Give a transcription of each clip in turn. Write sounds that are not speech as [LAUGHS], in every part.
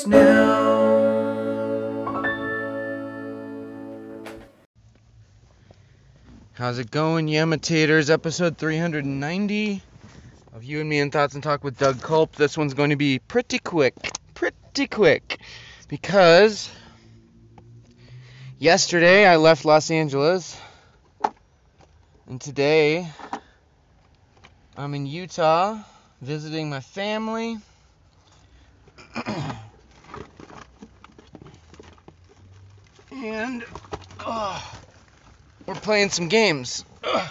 How's it going, Yamitators? Episode 390 of You and Me and Thoughts and Talk with Doug Culp. This one's going to be pretty quick. Pretty quick. Because yesterday I left Los Angeles. And today I'm in Utah visiting my family. [CLEARS THROAT] and. Oh, we're playing some games. Ugh.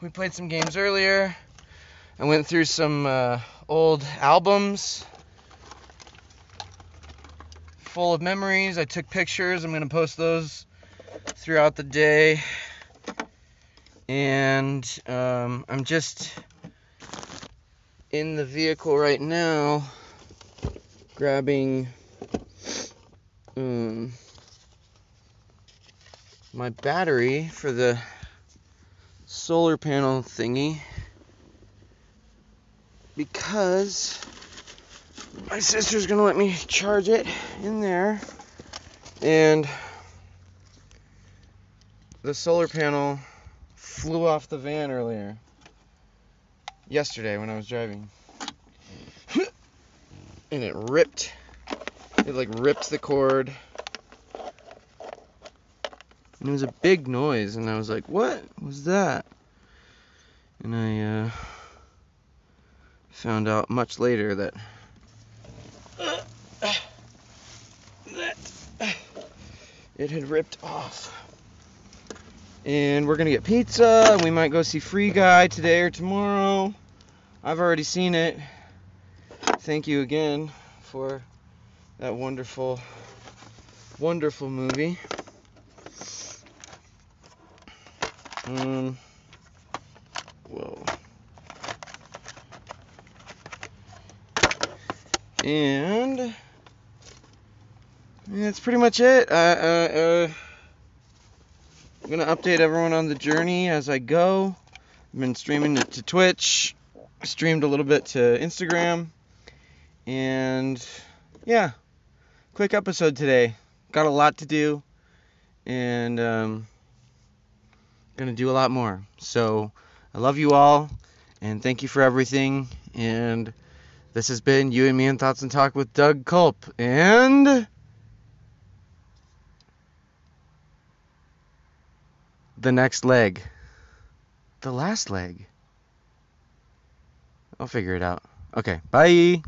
We played some games earlier. I went through some uh, old albums full of memories. I took pictures. I'm going to post those throughout the day. And um, I'm just in the vehicle right now grabbing. Um, my battery for the solar panel thingy because my sister's gonna let me charge it in there. And the solar panel flew off the van earlier yesterday when I was driving. [LAUGHS] And it ripped it like ripped the cord and it was a big noise, and I was like, what was that? And I uh, found out much later that that it had ripped off. And we're gonna get pizza, we might go see Free Guy today or tomorrow. I've already seen it. Thank you again for that wonderful, wonderful movie. Um, whoa. And that's pretty much it. Uh, uh, uh, I'm gonna update everyone on the journey as I go. I've been streaming it to Twitch, streamed a little bit to Instagram, and yeah, quick episode today. Got a lot to do, and um, going to do a lot more. So I love you all and thank you for everything. And this has been You and Me in Thoughts and Talk with Doug Culp. And the next leg. The last leg. I'll figure it out. Okay, bye.